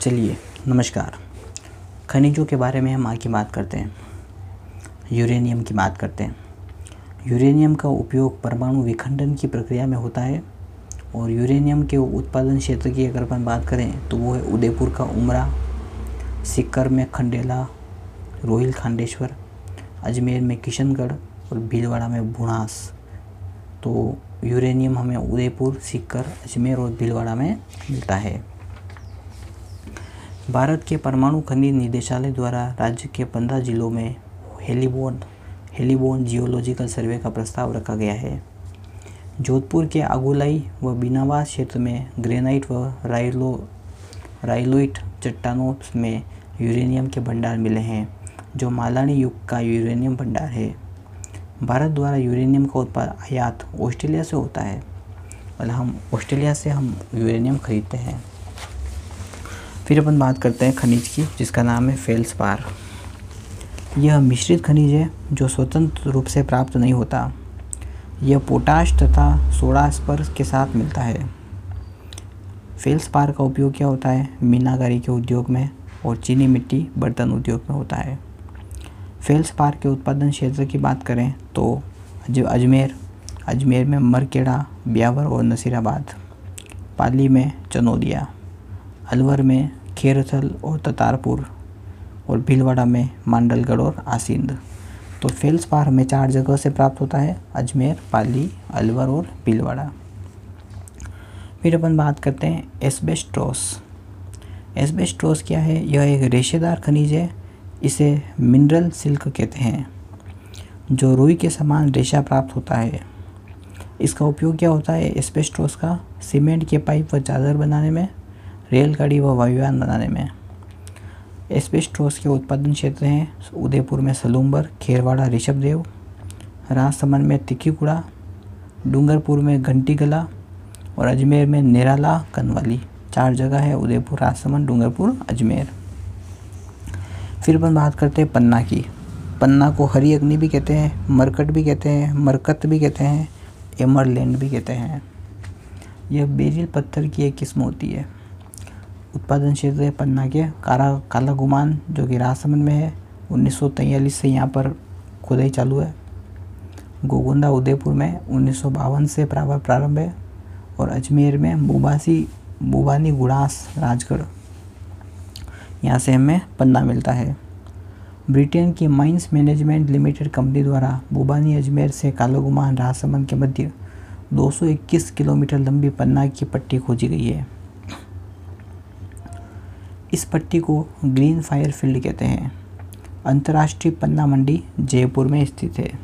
चलिए, नमस्कार। खनिजों के बारे में हम आगे बात करते हैं। यूरेनियम की बात करते हैं। यूरेनियम का उपयोग परमाणु विखंडन की प्रक्रिया में होता है और यूरेनियम के उत्पादन क्षेत्र की अगर अपन बात करें तो वो है उदयपुर का उमरा, सिक्कर में खंडेला, रोहिल खांडेश्वर, अजमेर में किशनगढ़ और भीलवाड़ा में भुणास तो यूरेनियम हमें उदयपुर, सिक्कर, अजमेर और भीलवाड़ा में मिलता है। भारत के परमाणु खनिज निदेशालय द्वारा राज्य के पंद्रह जिलों में हेलीबोन हेलीबोन जियोलॉजिकल सर्वे का प्रस्ताव रखा गया है। जोधपुर के आगुलाई व बिनावास क्षेत्र में ग्रेनाइट व राइलो, राइलोइट चट्टानों में यूरेनियम के भंडार मिले हैं, जो मालानी युग का यूरेनियम भंडार है। भारत द्वारा यूरेनियम का उत्पाद आयात ऑस्ट्रेलिया से होता है। और हम, ऑस्ट्रेलिया से हम यूरेनियम खरीदते हैं। फिर अपन बात करते हैं खनिज की, जिसका नाम है फेल्सपार। यह मिश्रित खनिज है जो स्वतंत्र रूप से प्राप्त नहीं होता। यह पोटाश तथा सोडास्पर के साथ मिलता है। फेल्सपार का उपयोग क्या होता है? मीनाकारी के उद्योग में और चीनी मिट्टी बर्तन उद्योग में होता है। फेल्सपार के उत्पादन क्षेत्र की बात करें तो अजमेर। अजमेर में मरकेड़ा, ब्यावर और नसीराबाद। पाली में चनोदिया। अलवर में खेरथल और ततारपुर और भीलवाड़ा में मांडलगढ़ और आसिंद। तो फेल्स पार हमें चार जगह से प्राप्त होता है, अजमेर, पाली, अलवर और भीलवाड़ा। फिर अपन बात करते हैं एस्बेस्ट्रोस एस्बेस्ट्रोस क्या है? यह एक रेशेदार खनिज है, इसे मिनरल सिल्क कहते हैं, जो रुई के समान रेशा प्राप्त होता है। इसका उपयोग क्या होता है? एस्बेस्ट्रोस का सीमेंट के पाइप व चादर बनाने में रेलगाड़ी व वायुयान बनाने में। एस्बेस्टोस के उत्पादन क्षेत्र हैं, उदयपुर में सलूम्बर, खेरवाड़ा, ऋषभदेव, राजसमंद में तिक्कीकुड़ा, डूंगरपुर में घंटी गला और अजमेर में निराला, कनवाली। चार जगह है, उदयपुर, राजसमंद, डूंगरपुर, अजमेर। फिर अपन बात करते हैं पन्ना की। पन्ना को हरी अग्नि भी कहते हैं, मरकट भी कहते हैं, मरकत भी कहते हैं, एमरलैंड भी कहते हैं। यह बेरिल पत्थर की एक किस्म होती है। उत्पादन क्षेत्र पन्ना के। कारा काला गुमान जो कि राजसमंद में है, उन्नीस से यहाँ पर खुदाई चालू है। गोगुंदा उदयपुर में उन्नीस सौ बावन से प्रारंभ है और अजमेर में मुबासी, मुबानी गुड़ास, राजगढ़, यहाँ से हमें पन्ना मिलता है। ब्रिटेन की माइंस मैनेजमेंट लिमिटेड कंपनी द्वारा बुबानी अजमेर से कालागुमान, राजसमंद के मध्य 221 किलोमीटर लंबी पन्ना की पट्टी खोजी गई है। इस पट्टी को ग्रीन फायर फ़ील्ड कहते हैं। अंतर्राष्ट्रीय पन्ना मंडी जयपुर में स्थित है।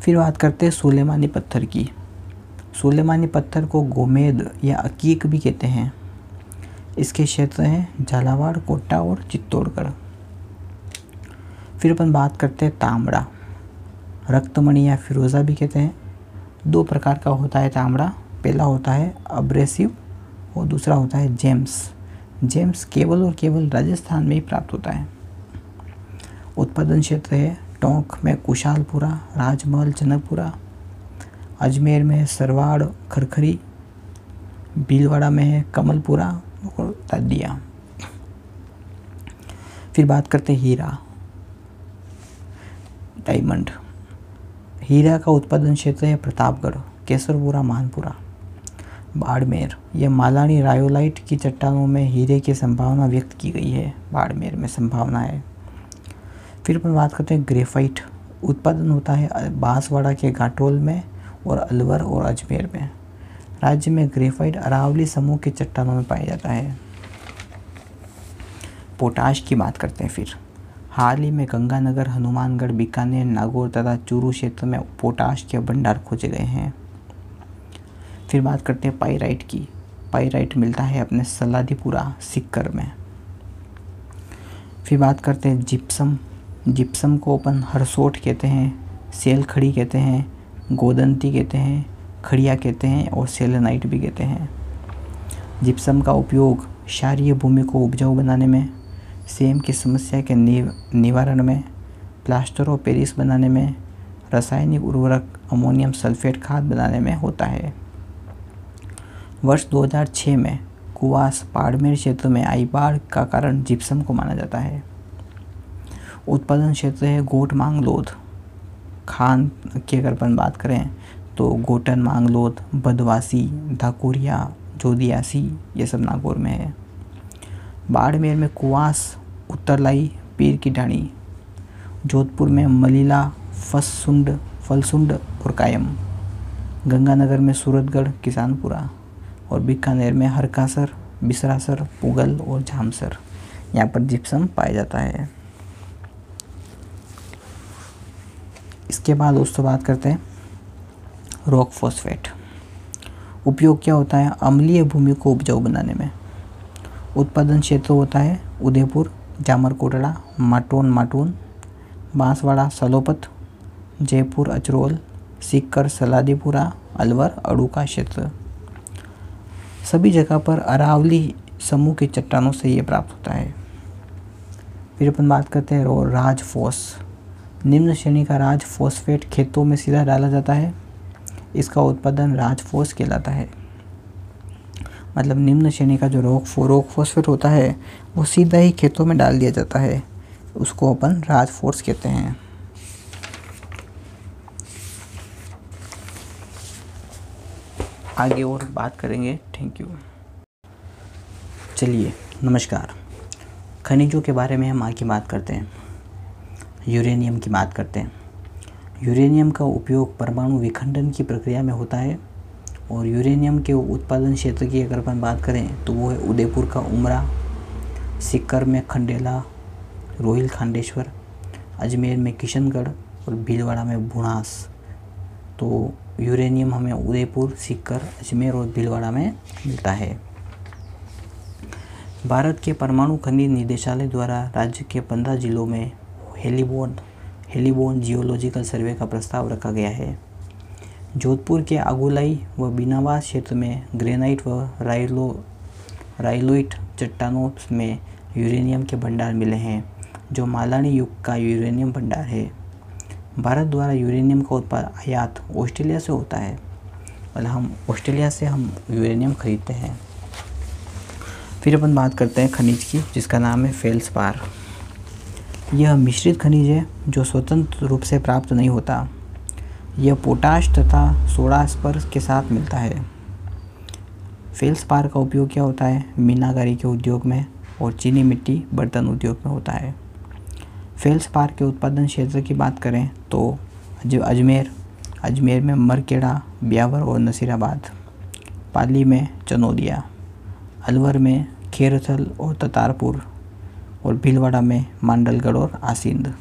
फिर बात करते हैं सुलेमानी पत्थर की। सुलेमानी पत्थर को गोमेद या अकीक भी कहते हैं। इसके क्षेत्र हैं झालावाड़, कोटा और चित्तौड़गढ़। फिर अपन बात करते हैं तांबड़ा। रक्तमणि या फिरोज़ा भी कहते हैं। दो प्रकार का होता है तांबड़ा। पहला होता है अब्रेसिव और दूसरा होता है जेम्स। जेम्स केवल और केवल राजस्थान में ही प्राप्त होता है। उत्पादन क्षेत्र है टोंक में कुशालपुरा, राजमहल जनकपुरा अजमेर में सरवाड़ खरखरी, भीलवाड़ा में है कमलपुरा और तादिया। फिर बात करते हैं हीरा, डायमंड। हीरा का उत्पादन क्षेत्र है प्रतापगढ़, केसरपुरा, मानपुरा। बाड़मेर। यह मालानी रायोलाइट की चट्टानों में हीरे की संभावना व्यक्त की गई है। बाड़मेर में संभावना है। फिर अपन बात करते हैं ग्रेफाइट। उत्पादन होता है बांसवाड़ा के घाटोल में और अलवर और अजमेर में। राज्य में ग्रेफाइट अरावली समूह की चट्टानों में पाया जाता है। पोटाश की बात करते हैं फिर। हाल ही में गंगानगर, हनुमानगढ़, बीकानेर, नागौर तथा चूरू क्षेत्र में पोटाश के भंडार खोजे गए हैं। फिर बात करते हैं पाइराइट की। पाइराइट मिलता है अपने सलादीपुरा, सिक्कर में। फिर बात करते हैं जिप्सम जिप्सम को अपन हरसोट कहते हैं सेल खड़ी कहते हैं, गोदंती कहते हैं, खड़िया कहते हैं और सेलेनाइट भी कहते हैं। जिप्सम का उपयोग क्षारीय भूमि को उपजाऊ बनाने में, सेम की समस्या के निवारण में, प्लास्टर और पेरिस बनाने में, रासायनिक उर्वरक, अमोनियम सल्फेट खाद बनाने में होता है। वर्ष 2006 में कुवास बाड़मेर क्षेत्र में आई बाढ़ का कारण जिप्सम को माना जाता है। उत्पादन क्षेत्र है गोट मांगलोद खान की अगर अपन बात करें तो गोटन मांगलोद बदवासी, धाकुरिया, जोदियासी, ये सब नागौर में है। बाड़मेर में कुआस, उत्तरलाई, पीर की ढाणी, जोधपुर में मलीला फसुंड फलसुंड और कायम। गंगानगर में सूरतगढ़, किसानपुरा। और बीकानेर में हरकासर, बिसरासर, पुगल और झामसर। यहाँ पर जिप्सम पाया जाता है। इसके बाद दोस्तों बात करते हैं रॉक फॉस्फेट उपयोग क्या होता है? अम्लीय भूमि को उपजाऊ बनाने में। उत्पादन क्षेत्र होता है उदयपुर, जामरकोटड़ा, माटोन माटून, बांसवाड़ा, सलोपत, जयपुर, अचरोल, सीकर, सलादीपुरा, अलवर अड़ू का क्षेत्र। सभी जगह पर अरावली समूह के चट्टानों से ये प्राप्त होता है। फिर अपन बात करते हैं राज फोस। निम्न श्रेणी का राज फोस्फेट खेतों में सीधा डाला जाता है। इसका उत्पादन राजफोस कहलाता है। मतलब निम्न श्रेणी का जो रोक रोक फोस्फेट होता है, वो सीधा ही खेतों में डाल दिया जाता है। उसको अपन राजफोर्स कहते हैं। आगे और बात करेंगे। थैंक यू चलिए, नमस्कार। खनिजों के बारे में हम आगे बात करते हैं। यूरेनियम की बात करते हैं। यूरेनियम का उपयोग परमाणु विखंडन की प्रक्रिया में होता है और यूरेनियम के उत्पादन क्षेत्र की अगर अपन बात करें तो वो है उदयपुर का उमरा, सिक्कर में खंडेला, रोहिल खांडेश्वर, अजमेर में किशनगढ़ और भीलवाड़ा में बुणास तो यूरेनियम हमें उदयपुर सिक्कर अजमेर और भीलवाड़ा में मिलता है। भारत के परमाणु खनिज निदेशालय द्वारा राज्य के पंद्रह जिलों में हेलीबोन हेलीबोन जियोलॉजिकल सर्वे का प्रस्ताव रखा गया है। जोधपुर के आगुलाई व बिनावास क्षेत्र में ग्रेनाइट व राइलो, राइलोइट चट्टानों में यूरेनियम के भंडार मिले हैं, जो मालानी युग का यूरेनियम भंडार है। भारत द्वारा यूरेनियम का उत्पाद आयात ऑस्ट्रेलिया से होता है। मतलब हम ऑस्ट्रेलिया से हम यूरेनियम खरीदते हैं। फिर अपन बात करते हैं खनिज की, जिसका नाम है फेल्सपार। यह मिश्रित खनिज है, जो स्वतंत्र रूप से प्राप्त नहीं होता। यह पोटाश तथा सोडा स्पर्श के साथ मिलता है। फेल्सपार का उपयोग क्या होता है? मीनाकारी के उद्योग में और चीनी मिट्टी बर्तन उद्योग में होता है। फेल्सपार के उत्पादन क्षेत्र की बात करें तो अजमेर अजमेर में मरकेड़ा, ब्यावर और नसीराबाद, पाली में चनोदिया, अलवर में खेरथल और ततारपुर और भीलवाड़ा में मांडलगढ़ और आसिंद।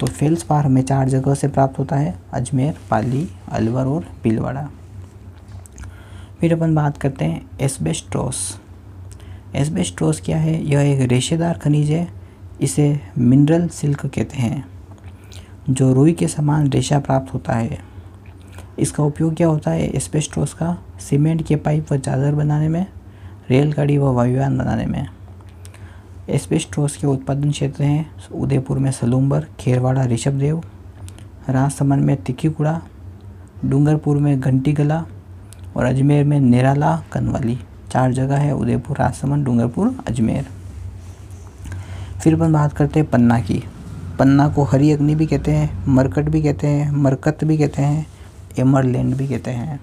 तो फेल्स पार हमें चार जगह से प्राप्त होता है, अजमेर, पाली, अलवर और भीलवाड़ा। फिर अपन बात करते हैं एस्बेस्ट्रोस एस्बेस्ट्रोस क्या है? यह एक रेशेदार खनिज है इसे मिनरल सिल्क कहते हैं, जो रुई के समान रेशा प्राप्त होता है। इसका उपयोग क्या होता है? एस्बेस्ट्रोस का सीमेंट के पाइप व चादर बनाने में, रेलगाड़ी व वायुयान बनाने में। एस्बेस्टोस के उत्पादन क्षेत्र हैं उदयपुर में सलूम्बर, खेरवाड़ा, ऋषभदेव, राजसमंद में तिक्कीकुड़ा डूंगरपुर में घंटी गला और अजमेर में निराला, कनवाली। चार जगह है उदयपुर, राजसमंद, डूंगरपुर, अजमेर। फिर अपन बात करते हैं पन्ना की। पन्ना को हरी अग्नि भी कहते हैं, मरकट भी कहते हैं, मरकत भी कहते हैं, एमरलैंड भी कहते हैं।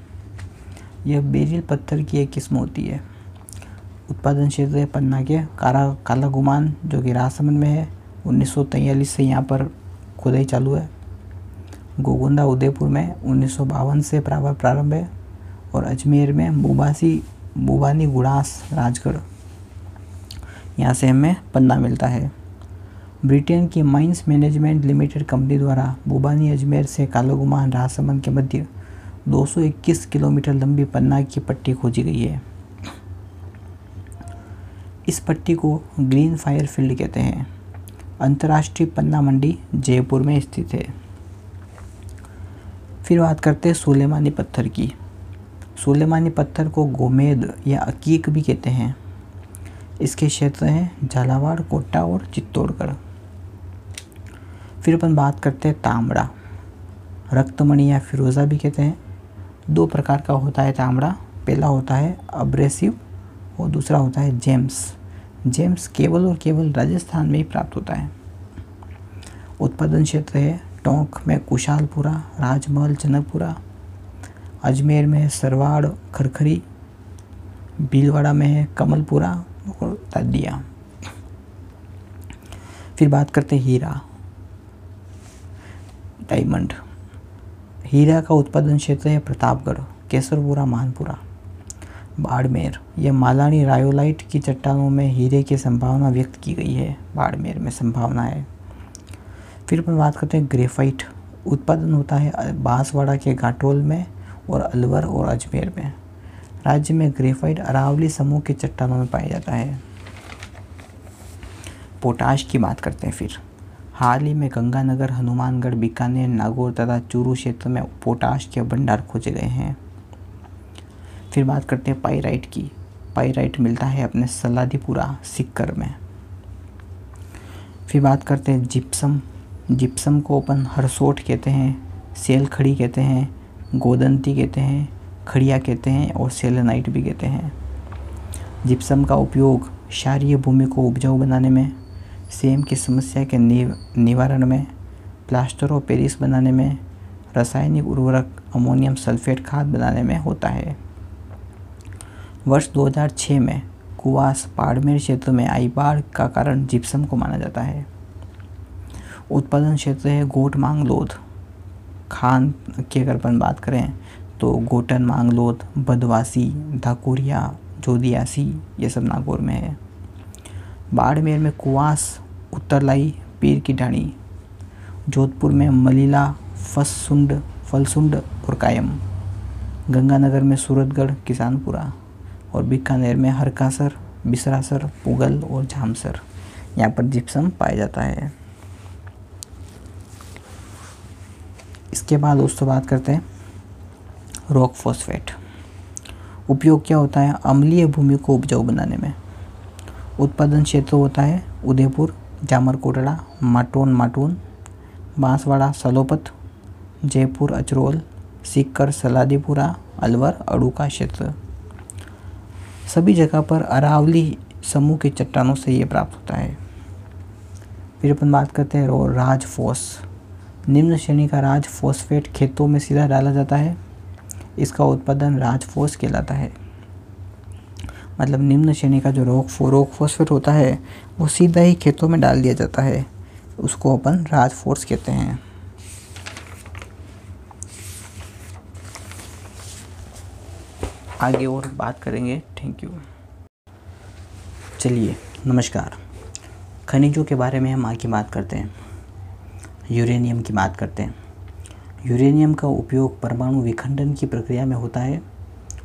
यह बेरिल पत्थर की एक किस्म होती है। उत्पादन क्षेत्र है पन्ना के। कारा काला गुमान जो कि राजसमंद में है, उन्नीस से यहाँ पर खुदाई चालू है। गोगुंदा उदयपुर में उन्नीस सौ बावन से प्रारंभ है और अजमेर में बुबासी बुबानी गुड़ास राजगढ़। यहाँ से हमें पन्ना मिलता है। ब्रिटेन की माइंस मैनेजमेंट लिमिटेड कंपनी द्वारा बुबानी अजमेर से कालागुमान राजसमंद के मध्य 221 किलोमीटर लंबी पन्ना की पट्टी खोजी गई है। इस पट्टी को ग्रीन फायर फ़ील्ड कहते हैं। अंतर्राष्ट्रीय पन्ना मंडी जयपुर में स्थित है। फिर बात करते हैं सुलेमानी पत्थर की। सुलेमानी पत्थर को गोमेद या अकीक भी कहते हैं। इसके क्षेत्र हैं झालावाड़, कोटा और चित्तौड़गढ़। फिर अपन बात करते हैं तांबड़ा। रक्तमणि या फिरोज़ा भी कहते हैं। दो प्रकार का होता है तांबड़ा। पहला होता है अब्रेसिव और दूसरा होता है जेम्स जेम्स केवल और केवल राजस्थान में ही प्राप्त होता है। उत्पादन क्षेत्र है टोंक में कुशालपुरा, राजमहल जनकपुरा अजमेर में सरवाड़, खरखरी, भीलवाड़ा में है कमलपुरा और तादिया फिर बात करते हीरा। डायमंड। हीरा का उत्पादन क्षेत्र है प्रतापगढ़ केसरपुरा मानपुरा। बाड़मेर। यह मालानी रायोलाइट की चट्टानों में हीरे की संभावना व्यक्त की गई है। बाड़मेर में संभावना है। फिर अपन बात करते हैं ग्रेफाइट। उत्पादन होता है बांसवाड़ा के घाटोल में और अलवर और अजमेर में। राज्य में ग्रेफाइट अरावली समूह की चट्टानों में पाया जाता है। पोटाश की बात करते हैं फिर। हाल ही में गंगानगर, हनुमानगढ़, बीकानेर, नागौर तथा चूरू क्षेत्र में पोटाश के भंडार खोजे गए हैं। फिर बात करते हैं पाइराइट की। पाइराइट मिलता है अपने सलादीपुरा, सिक्कर में। फिर बात करते हैं जिप्सम। जिप्सम को अपन हरसोट कहते हैं सेल खड़ी कहते हैं, गोदंती कहते हैं खड़िया कहते हैं और सेलेनाइट भी कहते हैं। जिप्सम का उपयोग क्षारीय भूमि को उपजाऊ बनाने में, सेम की समस्या के निवारण में, प्लास्टर और पेरिस बनाने में, रासायनिक उर्वरक, अमोनियम सल्फेट खाद बनाने में होता है। वर्ष 2006 में कुवास पाड़मेर क्षेत्र में आई बाढ़ का कारण जिप्सम को माना जाता है। उत्पादन क्षेत्र है गोट मांगलोद खान की अगर अपन बात करें तो गोटन मांगलोद बदवासी धाकुरिया जोदियासी, ये सब नागौर में है। बाड़मेर में कुआस, उत्तरलाई, पीर की ढाणी, जोधपुर में मलीला फसुंड फलसुंड और कायम, गंगानगर में सूरतगढ़, किसानपुरा और बीकानेर में हरकासर, बिसरासर, पुगल और झामसर, यहाँ पर जिप्सम पाया जाता है। इसके बाद दोस्तों बात करते हैं। रॉक फॉस्फेट उपयोग क्या होता है? अम्लीय भूमि को उपजाऊ बनाने में। उत्पादन क्षेत्र होता है उदयपुर, जामरकोटड़ा, माटोन, माटून, बांसवाड़ा, सलोपत, जयपुर, अचरोल, सीकर, सलादीपुरा, अलवर, अड़ूका क्षेत्र। सभी जगह पर अरावली समूह की चट्टानों से ये प्राप्त होता है। फिर अपन बात करते हैं राज फोस। निम्न श्रेणी का राज फोस्फेट खेतों में सीधा डाला जाता है। इसका उत्पादन राज फोस कहलाता है। मतलब निम्न श्रेणी का जो रोक रोक फोस्फेट होता है, वो सीधा ही खेतों में डाल दिया जाता है। उसको अपन राज फोर्स कहते हैं। आगे और बात करेंगे। थैंक यू चलिए, नमस्कार। खनिजों के बारे में हम आगे बात करते हैं। यूरेनियम की बात करते हैं। यूरेनियम का उपयोग परमाणु विखंडन की प्रक्रिया में होता है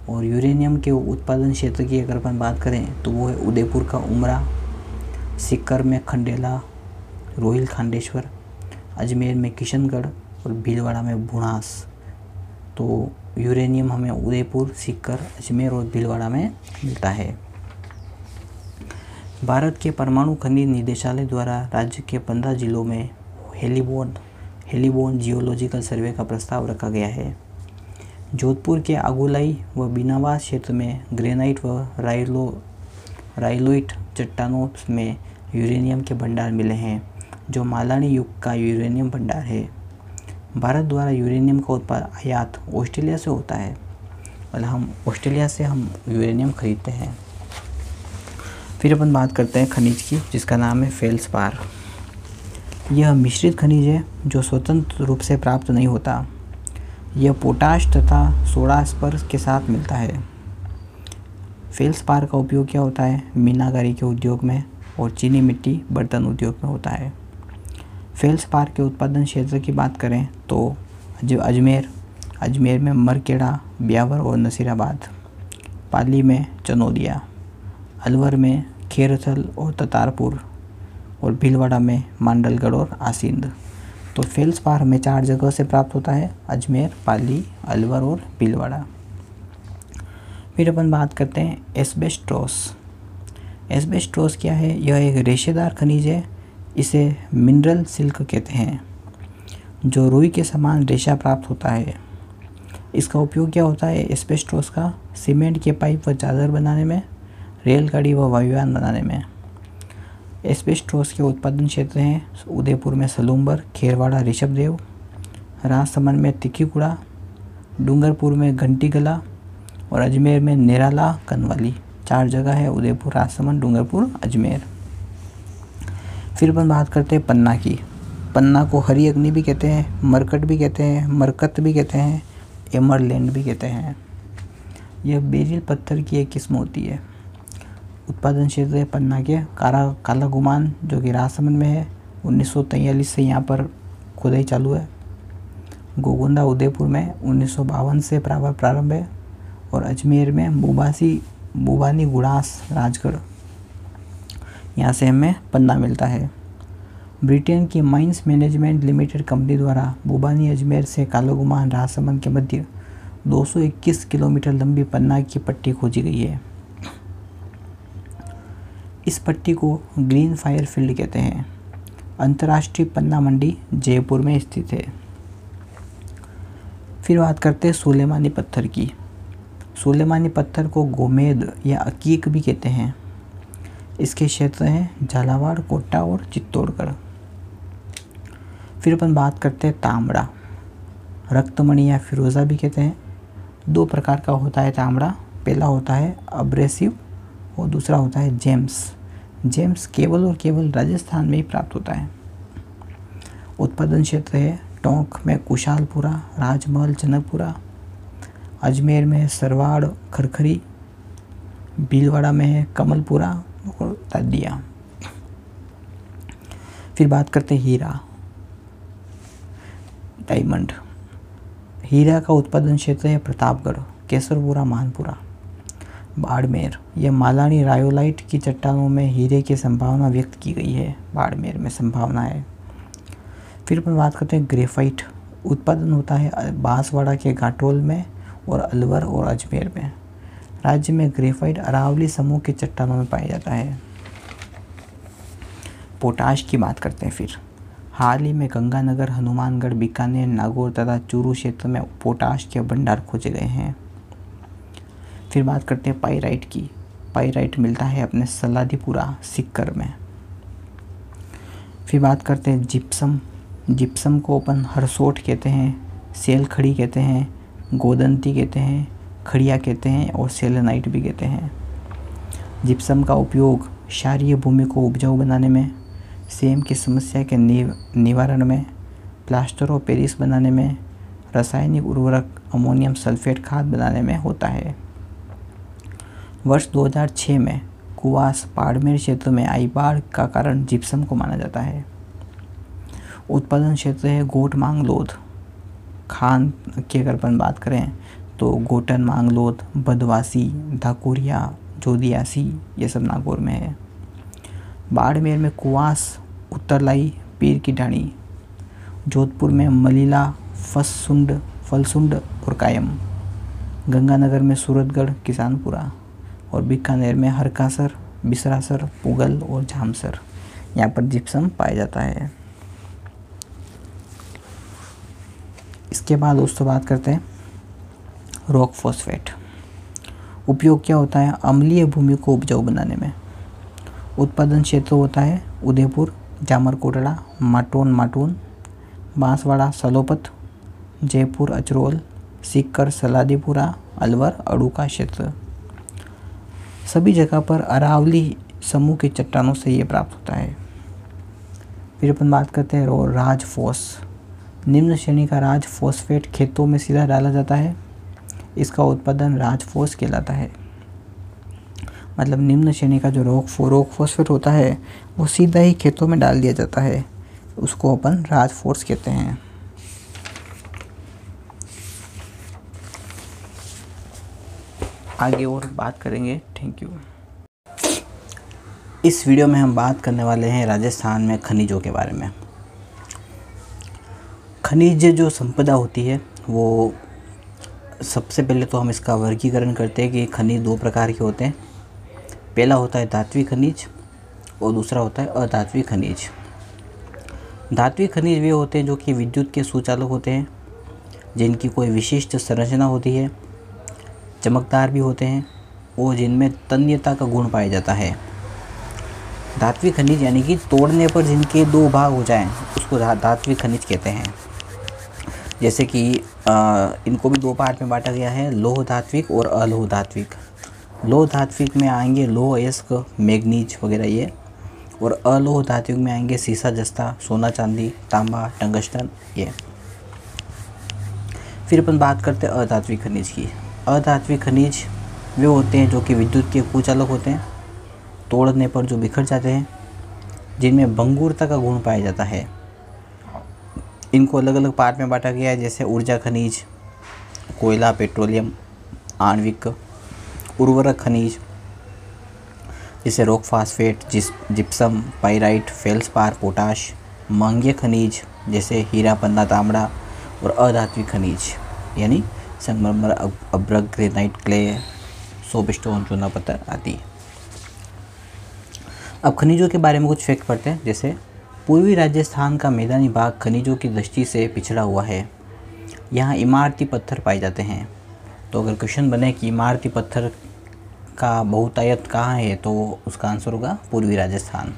और यूरेनियम के उत्पादन क्षेत्र की अगर अपन बात करें तो वो है उदयपुर का उमरा, सिक्कर में खंडेला, रोहिल खांडेश्वर, अजमेर में किशनगढ़ और भीलवाड़ा में बुणास तो यूरेनियम हमें उदयपुर, सिक्कर, अजमेर और भीलवाड़ा में मिलता है। भारत के परमाणु खनिज निदेशालय द्वारा राज्य के पंद्रह जिलों में हेलीबोन हेलीबोन जियोलॉजिकल सर्वे का प्रस्ताव रखा गया है। जोधपुर के आगोलाई व बिनावास क्षेत्र में ग्रेनाइट व राइलो, राइलोइट चट्टानों में यूरेनियम के भंडार मिले हैं, जो मालानी युग का यूरेनियम भंडार है। भारत द्वारा यूरेनियम का उत्पाद आयात ऑस्ट्रेलिया से होता है मतलब हम ऑस्ट्रेलिया से हम यूरेनियम खरीदते हैं। फिर अपन बात करते हैं खनिज की, जिसका नाम है फेल्स फेल्सपार यह मिश्रित खनिज है, जो स्वतंत्र रूप से प्राप्त नहीं होता। यह पोटाश तथा सोडास्पर के साथ मिलता है। फेल्स फेल्सपार का उपयोग क्या होता है? मीनाकारी के उद्योग में और चीनी मिट्टी बर्तन उद्योग में होता है। फेल्स पार के उत्पादन क्षेत्र की बात करें तो जो अजमेर। अजमेर में मरकेड़ा, ब्यावर और नसीराबाद। पाली में चनौदिया। अलवर में खेरथल और ततारपुर। और भीलवाड़ा में मांडलगढ़ और आसिंद। तो फेल्स पार हमें चार जगह से प्राप्त होता है, अजमेर, पाली, अलवर और भीलवाड़ा। फिर अपन बात करते हैं एस्बेस्ट्रोस एस्बेस्ट्रोस क्या है? यह एक रेशेदार खनिज है, इसे मिनरल सिल्क कहते हैं, जो रुई के समान रेशा प्राप्त होता है। इसका उपयोग क्या होता है? एस्पेस्टोस का सीमेंट के पाइप व चादर बनाने में, रेलगाड़ी व वायुयान बनाने में। एस्पेस्टोस के उत्पादन क्षेत्र हैं, उदयपुर में सलूम्बर, खेरवाड़ा, ऋषभदेव, राजसमंद में तिक्कीकुड़ा, डूंगरपुर में घंटी गला और अजमेर में निराला, कनवाली। चार जगह है, उदयपुर, राजसमंद, डूंगरपुर, अजमेर। फिर अपन बात करते हैं पन्ना की। पन्ना को हरी अग्नि भी कहते हैं, मरकट भी कहते हैं, मरकत भी कहते हैं, एमरलैंड भी कहते हैं। यह बेरिल पत्थर की एक किस्म होती है। उत्पादन क्षेत्र पन्ना के। काला काला गुमान जो कि राजसमंद में है, उन्नीस से यहाँ पर खुदाई चालू है। गोगुंदा उदयपुर में उन्नीस सौ बावन से प्रारंभ है और अजमेर में बुबासी बुबानी गुड़ास राजगढ़। यहाँ से हमें पन्ना मिलता है। ब्रिटेन की माइंस मैनेजमेंट लिमिटेड कंपनी द्वारा बुबानी अजमेर से कालोगुमान, राजसमंद के मध्य 221 किलोमीटर लंबी पन्ना की पट्टी खोजी गई है। इस पट्टी को ग्रीन फायर फ़ील्ड कहते हैं। अंतर्राष्ट्रीय पन्ना मंडी जयपुर में स्थित है। फिर बात करते हैं सुलेमानी पत्थर की। सुलेमानी पत्थर को गोमेद या अकीक भी कहते हैं। इसके क्षेत्र हैं झालावाड़, कोटा और चित्तौड़गढ़। फिर अपन बात करते हैं तांबड़ा। रक्तमणि या फिरोज़ा भी कहते हैं। दो प्रकार का होता है तांबड़ा। पहला होता है अब्रेसिव और दूसरा होता है जेम्स जेम्स केवल और केवल राजस्थान में ही प्राप्त होता है। उत्पादन क्षेत्र है टोंक में कुशालपुरा, राजमहल जनकपुरा, अजमेर में सरवाड़, खरखरी, भीलवाड़ा में है कमलपुरा और तादिया। फिर बात करते हैं हीरा, डायमंड। हीरा का उत्पादन क्षेत्र है प्रतापगढ़, केसरपुरा, मानपुरा। बाड़मेर। यह मालानी रायोलाइट की चट्टानों में हीरे की संभावना व्यक्त की गई है। बाड़मेर में संभावना है। फिर अपन बात करते हैं ग्रेफाइट। उत्पादन होता है बांसवाड़ा के घाटोल में और अलवर और अजमेर में। राज्य में ग्रेफाइट अरावली समूह के चट्टानों में पाया जाता है। पोटाश की बात करते हैं फिर। हाल ही में गंगानगर, हनुमानगढ़, बीकानेर, नागौर तथा चूरू क्षेत्र में पोटाश के भंडार खोजे गए हैं। फिर बात करते हैं पाइराइट की। पाइराइट मिलता है अपने सलादीपुरा, सिक्कर में। फिर बात करते हैं जिप्सम जिप्सम को अपन हरसोट कहते हैं सेल खड़ी कहते हैं, गोदंती कहते हैं, खड़िया कहते हैं और सेलेनाइट भी कहते हैं। जिप्सम का उपयोग क्षारीय भूमि को उपजाऊ बनाने में, सेम की समस्या के निवारण में, प्लास्टर और पेरिस बनाने में, रासायनिक उर्वरक, अमोनियम सल्फेट खाद बनाने में होता है। वर्ष 2006 में कुवास बाड़मेर क्षेत्र में आई बाढ़ का कारण जिप्सम को माना जाता है। उत्पादन क्षेत्र है गोट मांगलोद। खान की अगर अपन बात करें तो गोटन, मांगलोद, बदवासी, धाकुरिया, जोदियासी, ये सब नागौर में है। बाड़मेर में कुवास, उत्तरलाई, पीर की ढाणी, जोधपुर में मलीला फसुंड फलसुंड और कायम। गंगानगर में सूरतगढ़, किसानपुरा। और बीकानेर में हरकासर, बिसरासर, पुगल और झामसर। यहाँ पर जिप्सम पाया जाता है। इसके बाद दोस्तों बात करते हैं रॉक फॉस्फेट उपयोग क्या होता है? अम्लीय भूमि को उपजाऊ बनाने में। उत्पादन क्षेत्र होता है उदयपुर, जामरकोटड़ा, माटोन माटून, बांसवाड़ा, सलोपत, जयपुर, अचरोल, सीकर, सलादीपुरा, अलवर, अड़ूका क्षेत्र। सभी जगह पर अरावली समूह के चट्टानों से ये प्राप्त होता है। फिर अपन बात करते हैं राज फोस। निम्न श्रेणी का राज फॉस्फेट खेतों में सीधा डाला जाता है। इसका उत्पादन राजफोस कहलाता है। मतलब निम्न श्रेणी का जो रोक रोक फॉस्फेट होता है, वो सीधा ही खेतों में डाल दिया जाता है। उसको अपन राजफोर्स कहते हैं। आगे और बात करेंगे। थैंक यू इस वीडियो में हम बात करने वाले हैं राजस्थान में खनिजों के बारे में। खनिज जो संपदा होती है, वो सबसे पहले तो हम इसका वर्गीकरण करते हैं कि खनिज दो प्रकार के होते हैं। पहला होता है धात्विक खनिज और दूसरा होता है अधात्विक खनिज। धात्विक खनिज वे होते हैं जो कि विद्युत के सुचालक होते हैं, जिनकी कोई विशिष्ट संरचना होती है। चमकदार भी होते हैं और जिनमें तन्यता का गुण पाया जाता है। धात्विक खनिज यानी कि तोड़ने पर जिनके दो भाग हो जाएँ उसको धात्विक खनिज कहते हैं। जैसे कि आ, इनको भी दो पार्ट में बांटा गया है लोह धात्विक और अलोह धात्विक। लोह धात्विक में आएँगे लोह अयस्क मैग्नीज वगैरह ये और अलोह धात्विक में आएँगे सीसा जस्ता सोना चांदी तांबा टंगस्टन ये। फिर अपन बात करते हैं अधात्विक खनिज की। अधात्विक खनिज वे होते हैं जो कि विद्युत के कुचालक होते हैं, तोड़ने पर जो बिखर जाते हैं, जिनमें भंगुरता का गुण पाया जाता है। इनको अलग अलग पार्ट में बांटा गया है, जैसे ऊर्जा खनिज, कोयला, पेट्रोलियम, आणविक, उर्वरक खनिज, जैसे रॉक फास्फेट, जिस, जिप्सम पाइराइट फेल्सपार, पोटाश महँगे खनिज, जैसे हीरा, पन्ना, तांबड़ा और अधात्विक खनिज, यानी संगमरमर अब्रक ग्रेनाइट क्ले सोप स्टोन चूना पत्थर आदि अब खनिजों के बारे में कुछ फैक्ट पढ़ते हैं। जैसे, पूर्वी राजस्थान का मैदानी भाग खनिजों की दृष्टि से पिछड़ा हुआ है। यहाँ इमारती पत्थर पाए जाते हैं। तो अगर क्वेश्चन बने कि इमारती पत्थर का बहुतायत कहाँ है तो उसका आंसर होगा पूर्वी राजस्थान।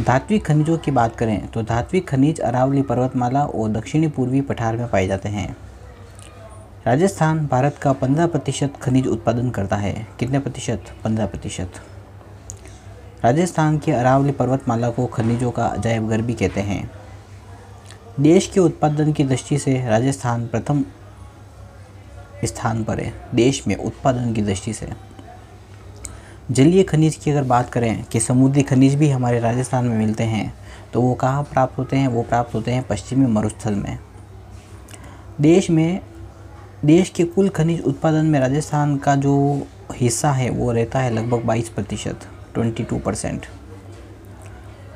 धात्विक खनिजों की बात करें तो धात्विक खनिज अरावली पर्वतमाला और दक्षिणी पूर्वी पठार में पाए जाते हैं। राजस्थान भारत का 15 प्रतिशत खनिज उत्पादन करता है। कितने प्रतिशत? 15 प्रतिशत। राजस्थान की अरावली पर्वतमाला को खनिजों का अजायब घर भी कहते हैं। देश के उत्पादन की दृष्टि से राजस्थान प्रथम स्थान पर है। देश में उत्पादन की दृष्टि से। जलीय खनिज की अगर बात करें कि समुद्री खनिज भी हमारे राजस्थान में मिलते हैं तो वो कहाँ प्राप्त होते हैं? वो प्राप्त होते हैं पश्चिमी मरुस्थल में। देश में देश के कुल खनिज उत्पादन में राजस्थान का जो हिस्सा है, वो रहता है लगभग 22 प्रतिशत, ट्वेंटी टू परसेंट।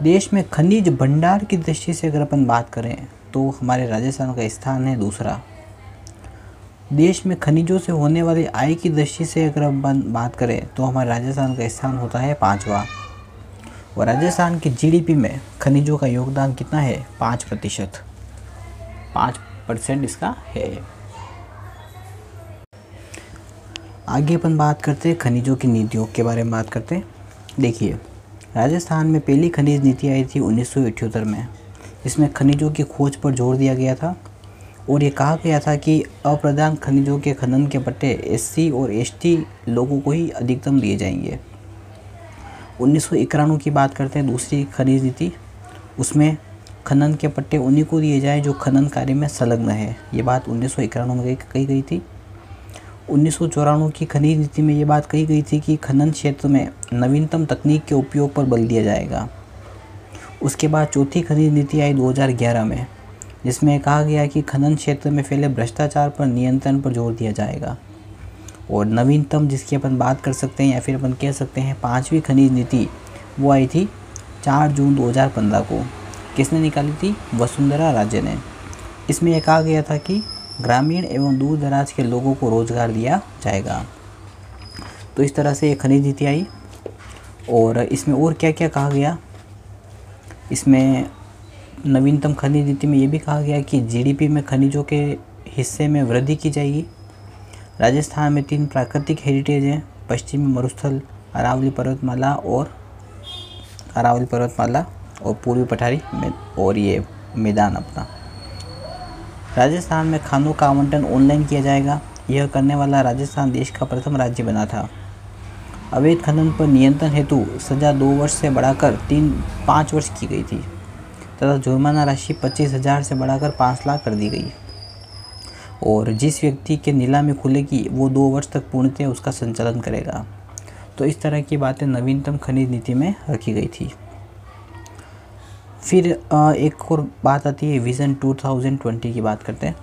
देश में खनिज भंडार की दृष्टि से अगर अपन बात करें तो हमारे राजस्थान का स्थान है दूसरा। देश में खनिजों से होने वाली आय की दृष्टि से अगर अपन बात करें तो हमारे राजस्थान का स्थान होता है पाँचवा। और राजस्थान की जीडीपी में खनिजों का योगदान कितना है? पाँच प्रतिशत। पाँच परसेंट इसका है। आगे अपन बात करते हैं खनिजों की नीतियों के बारे में बात करते हैं। देखिए, राजस्थान में पहली खनिज नीति आई थी उन्नीस में इसमें खनिजों की खोज पर ज़ोर दिया गया था और ये कहा गया था कि अप्रधान खनिजों के खनन के पट्टे एससी और एसटी लोगों को ही अधिकतम दिए जाएँगे। उन्नीस सौ इक्यानवे की बात करते हैं दूसरी खनिज नीति, उसमें खनन के पट्टे उन्हीं को दिए जाए जो खनन कार्य में संलग्न है। ये बात उन्नीस सौ इक्यानवे में कही गई थी। उन्नीस सौ चौरानवे की खनिज नीति में ये बात कही गई थी कि खनन क्षेत्र में नवीनतम तकनीक के उपयोग पर बल दिया जाएगा। उसके बाद चौथी खनिज नीति आई 2011 में, जिसमें कहा गया कि खनन क्षेत्र में फैले भ्रष्टाचार पर नियंत्रण पर ज़ोर दिया जाएगा। और नवीनतम जिसकी अपन बात कर सकते हैं या फिर अपन कह सकते हैं पाँचवीं खनिज नीति, वो आई थी चार जून 2015 को। किसने निकाली थी? वसुंधरा राजे ने। इसमें यह कहा गया था कि ग्रामीण एवं दूर दराज के लोगों को रोज़गार दिया जाएगा। तो इस तरह से ये खनिज नीति आई। और इसमें और क्या क्या कहा गया? इसमें नवीनतम खनिज नीति में ये भी कहा गया कि जीडीपी में खनिजों के हिस्से में वृद्धि की जाएगी। राजस्थान में तीन प्राकृतिक हेरिटेज हैं, पश्चिमी मरुस्थल, अरावली पर्वतमाला और अरावली पर्वतमाला और पूर्वी पठारी में और ये मैदान अपना। राजस्थान में खानों का आवंटन ऑनलाइन किया जाएगा। यह करने वाला राजस्थान देश का प्रथम राज्य बना था। अवैध खनन पर नियंत्रण हेतु सजा दो वर्ष से बढ़ाकर तीन, पाँच वर्ष की गई थी, तथा जुर्माना राशि पच्चीस हज़ार से बढ़ाकर पाँच लाख कर दी गई। और जिस व्यक्ति के नीलामी खुलेगी, वो दो वर्ष तक पूर्णतः उसका संचालन करेगा। तो इस तरह की बातें नवीनतम खनिज नीति में रखी गई थी। फिर एक और बात आती है विज़न 2020 की बात करते हैं।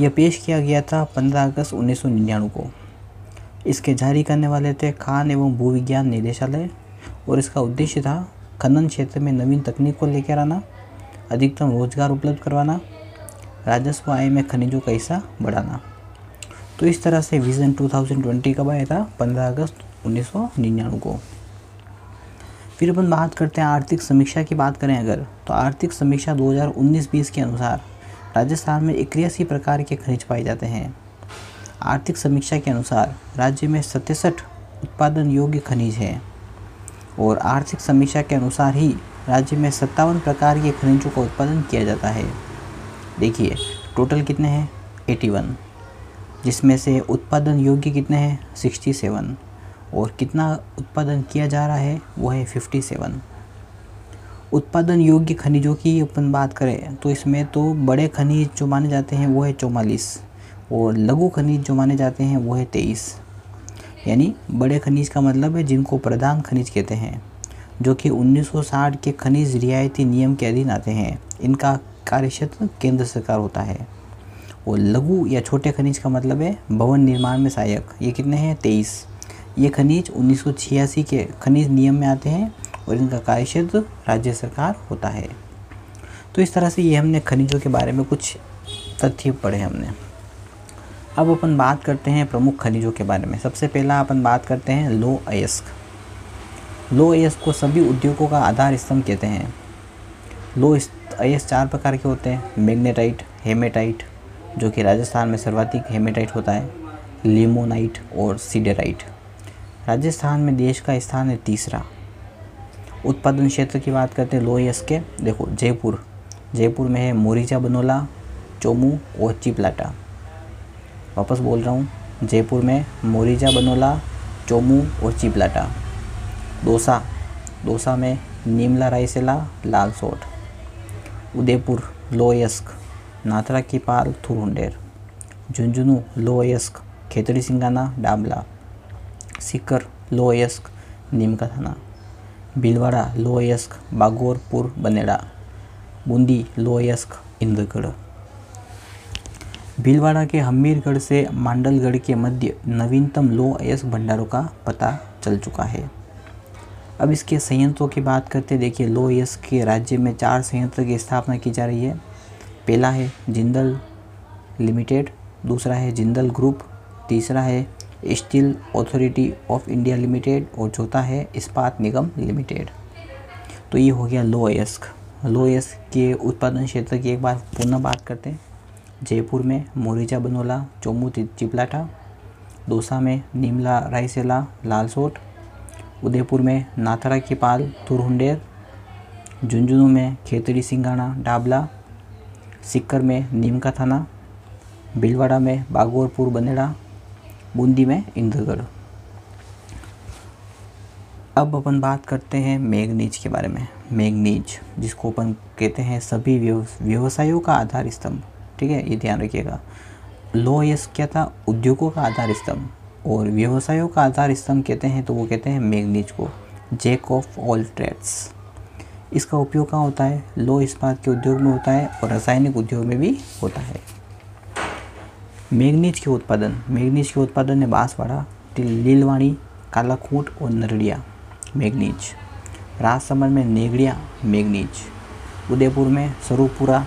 यह पेश किया गया था 15 अगस्त उन्नीस सौ निन्यानवे को। इसके जारी करने वाले थे खान एवं भूविज्ञान निदेशालय और इसका उद्देश्य था खनन क्षेत्र में नवीन तकनीक को लेकर आना, अधिकतम रोज़गार उपलब्ध करवाना, राजस्व आय में खनिजों का हिस्सा बढ़ाना। तो इस तरह से विज़न 2020 कब आया था 15 अगस्त उन्नीस सौ निन्यानवे को। फिर अपन बात करते हैं आर्थिक समीक्षा की बात करें अगर तो आर्थिक समीक्षा 2019-20 के अनुसार राजस्थान में इक्यासी प्रकार के खनिज पाए जाते हैं। आर्थिक समीक्षा के अनुसार राज्य में सतसठ उत्पादन योग्य खनिज हैं और आर्थिक समीक्षा के अनुसार ही राज्य में सत्तावन प्रकार के खनिजों का उत्पादन किया जाता है। देखिए, टोटल कितने हैं? 81 जिसमें से उत्पादन योग्य कितने हैं? 67 और कितना उत्पादन किया जा रहा है, वो है 57 उत्पादन योग्य खनिजों की अपन बात करें तो इसमें तो बड़े खनिज जो माने जाते हैं, वो है चौवालीस. और लघु खनिज जो माने जाते हैं, वो है तेईस. यानी बड़े खनिज का मतलब है जिनको प्रधान खनिज कहते हैं, जो कि 1960 के खनिज रियायती नियम के अधीन आते हैं. इनका कार्यक्षेत्र केंद्र सरकार होता है. और लघु या छोटे खनिज का मतलब है भवन निर्माण में सहायक. ये कितने हैं? तेईस. ये खनिज उन्नीस सौ छियासी के खनिज नियम में आते हैं और इनका कार्यक्षेत्र राज्य सरकार होता है। तो इस तरह से ये हमने खनिजों के बारे में कुछ तथ्य पढ़े हमने। अब अपन बात करते हैं प्रमुख खनिजों के बारे में। सबसे पहला अपन बात करते हैं लो अयस्क। लो अयस्क को सभी उद्योगों का आधार स्तंभ कहते हैं। लो अयस्क चार प्रकार के होते हैं। मैग्नेटाइट, हेमेटाइट, जो कि राजस्थान में सर्वाधिक हेमेटाइट होता है, लिमोनाइट और सीडेराइट। राजस्थान में देश का स्थान है तीसरा। उत्पादन क्षेत्र की बात करते हैं लोहयस के देखो, जयपुर। जयपुर में है मोरिजा बनोला, चोमू और चिपलाटा। वापस बोल रहा हूँ, जयपुर में मोरिजा बनोला, चोमू और चिपलाटा। दोसा दोसा में नीमला रायसेला, लाल सोट उदयपुर लोयस्क नाथरा की पाल थुरुंडेर। झुंझुनू लोयस्क खेतड़ी, सिंगाना डाबला सिकर, लोयस्क नीमका थाना भीलवाड़ा लोयस्क, बागोरपुर, बनेड़ा, बूंदी, लोयस्क, इंद्रगढ़। भीलवाड़ा के हमीरगढ़ से मांडलगढ़ के मध्य नवीनतम लो अयस्क भंडारों का पता चल चुका है। अब इसके संयंत्रों की बात करते देखिए लो अयस्क के राज्य में चार संयंत्र की स्थापना की जा रही है। पहला है जिंदल लिमिटेड, दूसरा है जिंदल ग्रुप, तीसरा है steel authority of India limited और चौथा है इस्पात निगम लिमिटेड। तो ये हो गया लो अयस्क लो अयस्क के उत्पादन क्षेत्र की एक बार पुनः बात करते हैं। जयपुर में मोरिजा बनोला, चोमू चिपलाटा दौसा में नीमला रायसेला, लालसोट, उदयपुर में नाथरा की पाल, तुरहुंडेर, झुंझुनू में खेतड़ी सिंगाना डाबला, सिक्कर में नीमका थाना, भीलवाड़ा में बागोरपुर बनेड़ा बूंदी में इंद्रगढ़ अब अपन बात करते हैं मैग्नीज के बारे में। मैग्नीज, जिसको अपन कहते हैं सभी व्यवसायों का आधार स्तंभ, ठीक है? ये ध्यान रखिएगा। लो यस क्या था? उद्योगों का आधार स्तंभ और व्यवसायों का आधार स्तंभ कहते हैं तो वो कहते हैं मैग्नीज को, जेक ऑफ़ ऑल ट्रेड्स। इसका उपयोग कहाँ होता है? लो इस्पात के उद्योग में होता है और रासायनिक उद्योग में भी होता है। मैग्नीज के उत्पादन। मैग्नीज के उत्पादन में बांसवाड़ा लीलवाणी, कालाकूट और नरड़िया मैग्नीज। राजसमंद में नेगड़िया मैग्नीज। उदयपुर में सरूपुरा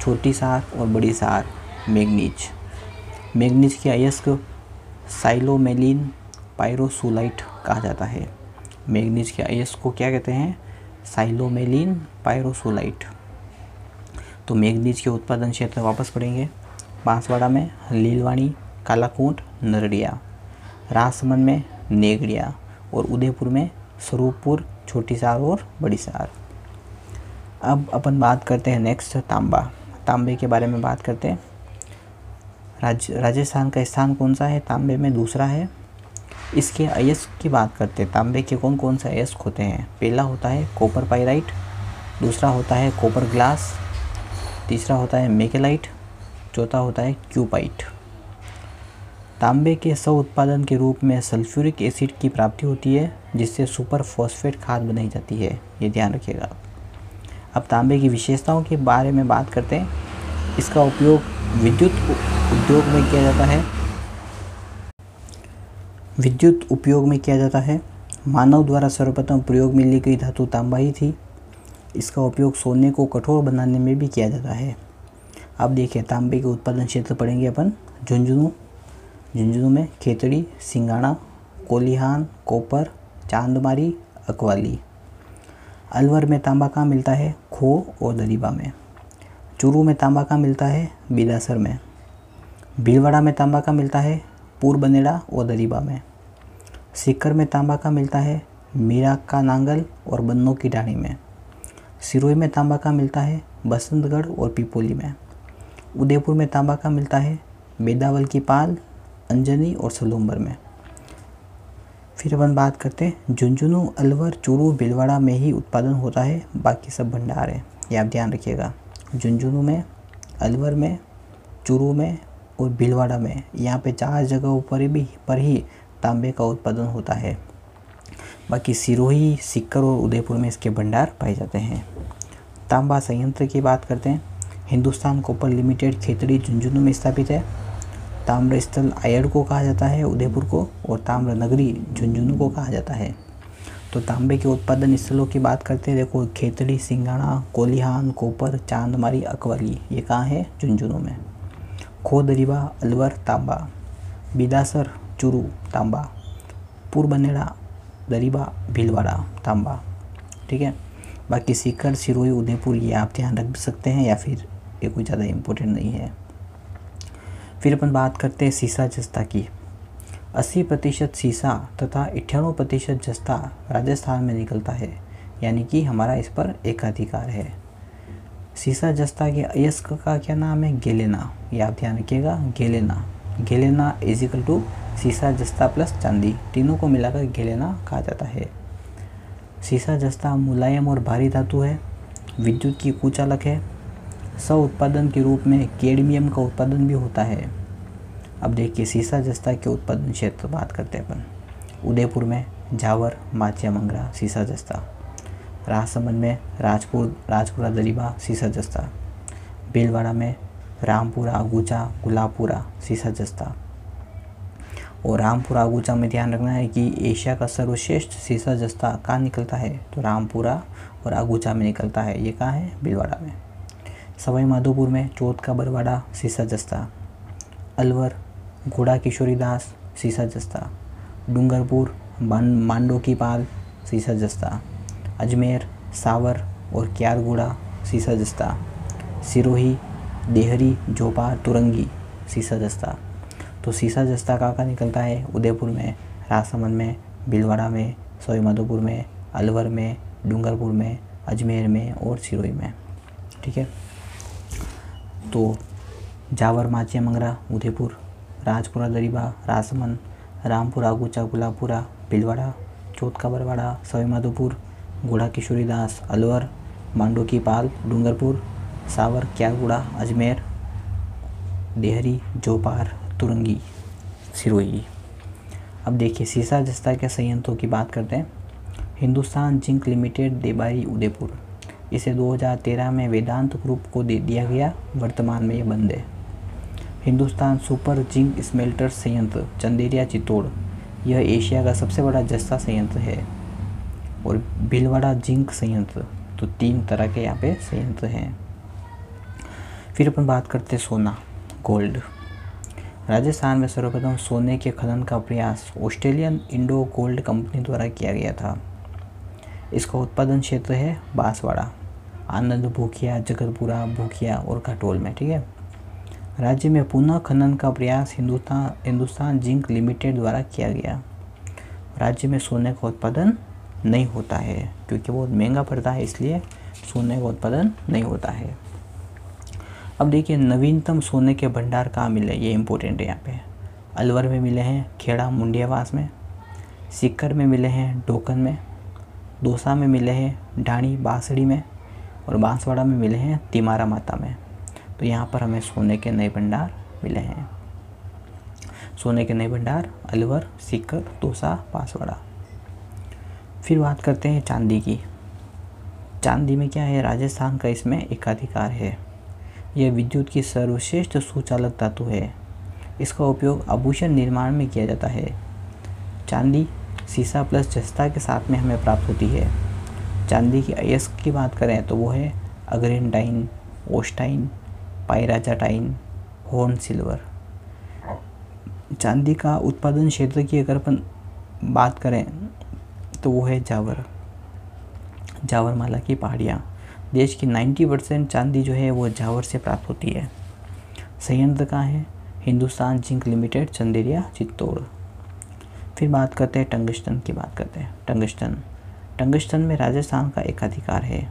छोटी सार और बड़ी सार मैग्नीज। मैग्नीज के अयस्क साइलोमेलिन पायरोसोलाइट कहा जाता है। मैग्नीज के अयस्क को क्या कहते हैं? साइलोमेलिन पायरोसोलाइट। तो मैग्नीज के उत्पादन क्षेत्र वापस पढ़ेंगे। बांसवाड़ा में लीलवाणी, कालाकोट, नरडिया, राजसमंद में नेगड़िया और उदयपुर में स्वरूपपुर छोटी सार और बड़ी सार अब अपन बात करते हैं नेक्स्ट तांबा। तांबे के बारे में बात करते हैं। राज, राजस्थान का स्थान कौन सा है? तांबे में दूसरा है। इसके अयस्क की बात करते हैं। तांबे के कौन कौन से अयस्क होते हैं? पहला होता है कॉपर पाइराइट दूसरा होता है कॉपर ग्लास तीसरा होता है मेकेलाइट चौथा होता है क्यूपाइट तांबे के सौ उत्पादन के रूप में सल्फ्यूरिक एसिड की प्राप्ति होती है, जिससे सुपर फॉस्फेट खाद बनाई जाती है, ये ध्यान रखिएगा। अब तांबे की विशेषताओं के बारे में बात करते हैं। इसका उपयोग विद्युत उद्योग में किया जाता है। विद्युत उपयोग में किया जाता है। मानव द्वारा सर्वप्रथम प्रयोग में ली गई धातु तांबा ही थी। इसका उपयोग सोने को कठोर बनाने में भी किया जाता है। अब देखिए, तांबे के उत्पादन क्षेत्र पढ़ेंगे अपन झुंझुनू। झुंझुनू में खेतड़ी सिंगाड़ा कोलिहान, कोपर, चांदमारी, अकवाली। अलवर में तांबा कहाँ मिलता है? खो और दरीबा में। चूरू में तांबा कहाँ मिलता है? बिलासर में। भीलवाड़ा में तांबा का मिलता है? पूर्व बनेड़ा और दरीबा में। सीकर में तांबा का मिलता है? मीरा का नांगल और बन्नों की डाणी में। सिरोही में तांबा का मिलता है? बसंतगढ़ और पिपोली में। उदयपुर में तांबा का मिलता है बेदावल की पाल, अंजनी और सलूम्बर में। फिर अपन बात करते हैं, झुंझुनू, अलवर, चूरू, भीलवाड़ा में ही उत्पादन होता है, बाकी सब भंडार है, ये आप ध्यान रखिएगा। झुंझुनू में, अलवर में, चूरू में और भीलवाड़ा में, यहाँ पे चार जगहों पर भी, पर ही तांबे का उत्पादन होता है। बाकी सिरोही, सिक्कर और उदयपुर में इसके भंडार पाए जाते हैं। तांबा संयंत्र की बात करते हैं हिंदुस्तान कॉपर लिमिटेड खेतड़ी झुंझुनू में स्थापित है। ताम्र स्थल आयड़ को कहा जाता है, उदयपुर को, और ताम्र नगरी झुंझुनू को कहा जाता है। तो तांबे के उत्पादन स्थलों की बात करते हैं, देखो खेतड़ी सिंगाणा, कोलिहान, कोपर, चांदमारी, अकवली, ये कहाँ है? झुंझुनू में। खो दरीबा अलवर, तांबा। बिदासर, चुरू, तांबा। पूर्बनेड़ा दरीबा भीलवाड़ा, तांबा। ठीक है? बाकी सीकर, सिरोही, उदयपुर, ये आप ध्यान रख सकते हैं या फिर ये कोई ज़्यादा इम्पोर्टेंट नहीं है। फिर अपन बात करते हैं सीसा जस्ता की। 80 प्रतिशत सीसा तथा अट्ठानवे प्रतिशत जस्ता राजस्थान में निकलता है, यानी कि हमारा इस पर एकाधिकार है। सीसा जस्ता के अयस्क का क्या नाम है? गेलेना। ये आप ध्यान रखिएगा, galena. Galena is equal to सीसा जस्ता प्लस चांदी। तीनों को मिलाकर गेलेना कहा जाता है। सीसा जस्ता मुलायम और भारी धातु है। विद्युत की कुचालक है। स्व उत्पादन के रूप में केडमियम का उत्पादन भी होता है। अब देखिए सीसा जस्ता के उत्पादन क्षेत्र बात करते हैं अपन। उदयपुर में जावर माचिया मंगरा, सीसा जस्ता। राजसमंद में राजपुर, राजपुरा दरीबा सीसा जस्ता। भीलवाड़ा में रामपुरा अगूचा गुलाबपुरा, सीसा जस्ता। और रामपुरा अगूचा में ध्यान रखना है कि एशिया का सर्वश्रेष्ठ सीसा जस्ता कहाँ निकलता है? तो रामपुरा और अगूचा में निकलता है। ये कहाँ है? भीलवाड़ा में। सवाई माधोपुर में चौथ का बरवाड़ा सीसा जस्ता। अलवर घोड़ा किशोरी दास सीसा जस्ता। डूंगरपुर मांडो की पाल सीसा जस्ता। अजमेर, सावर और क्यारगुड़ा सीसा जस्ता। सिरोही, देहरी जोपार तुरंगी सीसा जस्ता। तो सीसा जस्ता का का निकलता है उदयपुर में राजसमंद में भीलवाड़ा में सोई माधोपुर में अलवर में डूंगरपुर में अजमेर में और सिरोही में। ठीक है? तो जावर, माचिया, मंगरा, उदयपुर, राजपुरा, दरीबा राजसमंद रामपुरा गुचा गुलाबपुरा, भिलवाड़ा चौथ का बरवाड़ा सवाई माधोपुर गुड़ा किशोरी दास, अलवर मांडो की पाल, डूंगरपुर, सावर क्यागुड़ा अजमेर, देहरी, जोपार, तुरंगी, सिरोही। अब देखिए, सीसा, जस्ता के संयंत्रों की बात करते हैं। Hindustan zinc limited Debari Udaipur. इसे 2013 में वेदांत ग्रुप को दे दिया गया। वर्तमान में ये बंद है। हिंदुस्तान सुपर जिंक स्मेल्टर संयंत्र, चंदेरिया चित्तौड़। यह एशिया का सबसे बड़ा जस्ता संयंत्र है और भीलवाड़ा जिंक संयंत्र तो तीन तरह के यहाँ पे संयंत्र हैं। फिर अपन बात करते हैं सोना, गोल्ड। राजस्थान में सर्वप्रथम सोने के खनन का प्रयास ऑस्ट्रेलियन इंडो गोल्ड कंपनी द्वारा किया गया था। इसका उत्पादन क्षेत्र है बांसवाड़ा। आनंद भूखिया, जगतपुरा भूखिया और घटोल में, ठीक है? राज्य में पुनः खनन का प्रयास हिंदुस्तान हिंदुस्तान जिंक लिमिटेड द्वारा किया गया। राज्य में सोने का उत्पादन नहीं होता है, क्योंकि बहुत महँगा पड़ता है, इसलिए सोने का उत्पादन नहीं होता है। अब देखिए, नवीनतम सोने के भंडार कहाँ मिले? ये इंपॉर्टेंट है यहाँ पे। अलवर में मिले हैं, खेड़ा, मुंडियावास में सिक्कर में मिले हैं, डोकन में दोसा में मिले हैं ढाणी बांसड़ी में और बांसवाड़ा में मिले हैं तिमारा माता में। तो यहाँ पर हमें सोने के नए भंडार मिले हैं। सोने के नए भंडार, अलवर, सीकर दोसा बांसवाड़ा। फिर बात करते हैं चांदी की। चांदी में क्या है? राजस्थान का इसमें एकाधिकार है। यह विद्युत की सर्वश्रेष्ठ सुचालक धातु है। इसका उपयोग आभूषण निर्माण में किया जाता है। चांदी, सीसा प्लस जस्ता के साथ में हमें प्राप्त होती है। चांदी की अयस्क की बात करें तो वो है अग्रेंटाइन, ओस्टाइन, पायराचाटाइन, हॉर्न सिल्वर। चांदी का उत्पादन क्षेत्र की अगर अपन बात करें तो वो है जावर। जावर माला की पहाड़ियाँ। देश की 90 परसेंट चांदी जो है वो जावर से प्राप्त होती है। संयंत्र कहाँ है? Hindustan zinc limited, Chanderia, Chittor. फिर बात करते हैं टंगस्टन की बात करते हैं। टंगस्टन। टंगस्टन में राजस्थान का एक अधिकार है।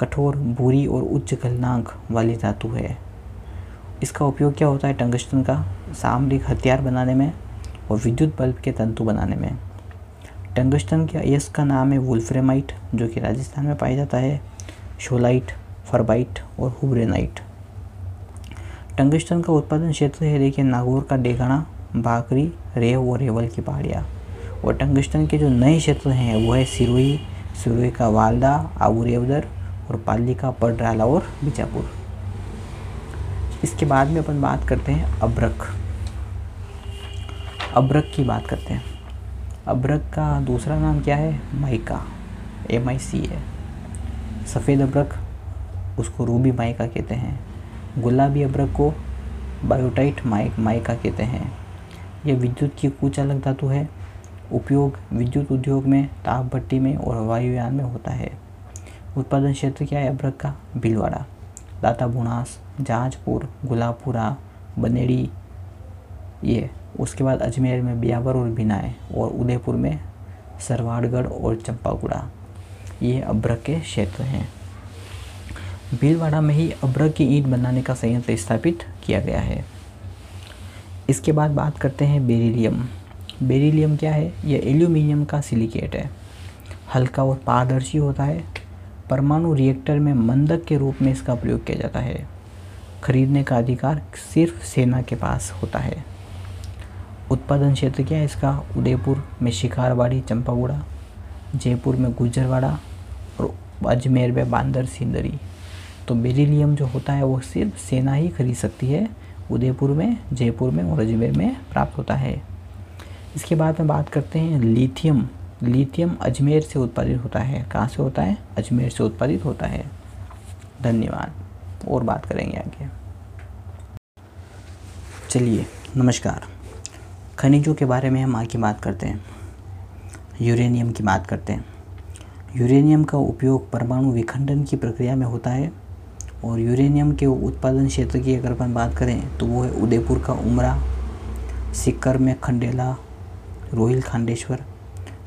कठोर भूरी और उच्च गलनांक वाली धातु है। इसका उपयोग क्या होता है टंगस्टन का? सामरिक हथियार बनाने में और विद्युत बल्ब के तंतु बनाने में। टंगस्टन के अयस का नाम है वुल्फ्रेमाइट, जो कि राजस्थान में पाया जाता है। शोलाइट, फरबाइट और हुब्रेनाइट। टंगस्टन का उत्पादन क्षेत्र है, देखिए, नागौर का डेगाना बाकरी, रेव और रेवल की पहाड़ियाँ। और टंगस्टन के जो नए क्षेत्र हैं, वो है सिरोही सिरोही का वालदा आबू रेवदर और पाली का पडराला और बीजापुर। इसके बाद में अपन बात करते हैं अब्रक। अब्रक की बात करते हैं। अब्रक का दूसरा नाम क्या है? माइका। एम आई सी है। सफ़ेद अब्रक, उसको रूबी माइका कहते हैं। गुलाबी अब्रक को बायोटाइट माइक, माइका कहते हैं। यह विद्युत की कुछ अलग धातु है। उपयोग विद्युत उद्योग में, ताप भट्टी में और वायुयान में होता है। उत्पादन क्षेत्र क्या है? अब्रक का भीलवाड़ा दाता बुनास जहाजपुर गुलाबपुरा, बनेड़ी, ये। उसके बाद अजमेर में ब्यावर और बिनाए और उदयपुर में सरवाड़गढ़ और चंपागुड़ा। ये अब्रक के क्षेत्र हैं। भीलवाड़ा में ही अब्रक की ईंट बनाने का संयंत्र स्थापित किया गया है। इसके बाद बात करते हैं बेरिलियम। बेरिलियम क्या है? यह एल्यूमिनियम का सिलिकेट है। हल्का और पारदर्शी होता है। परमाणु रिएक्टर में मंदक के रूप में इसका प्रयोग किया जाता है। खरीदने का अधिकार सिर्फ़ सेना के पास होता है। उत्पादन क्षेत्र क्या है इसका? उदयपुर में शिकारवाड़ी चंपागुड़ा जयपुर में गुजरवाड़ा और अजमेर में बांदर, सिंदरी। तो बेरिलियम जो होता है वो सिर्फ़ सेना ही खरीद सकती है। उदयपुर में, जयपुर में और अजमेर में प्राप्त होता है। इसके बाद में बात करते हैं लिथियम। लिथियम अजमेर से उत्पादित होता है। कहाँ से होता है? अजमेर से उत्पादित होता है। धन्यवाद। और बात करेंगे आगे। चलिए, नमस्कार। खनिजों के बारे में हम आगे बात करते हैं। यूरेनियम की बात करते हैं। यूरेनियम का उपयोग परमाणु विखंडन की प्रक्रिया में होता है। और यूरेनियम के उत्पादन क्षेत्र की अगर अपन बात करें तो वो है उदयपुर का उमरा, सिक्कर में खंडेला रोहिल खांडेश्वर,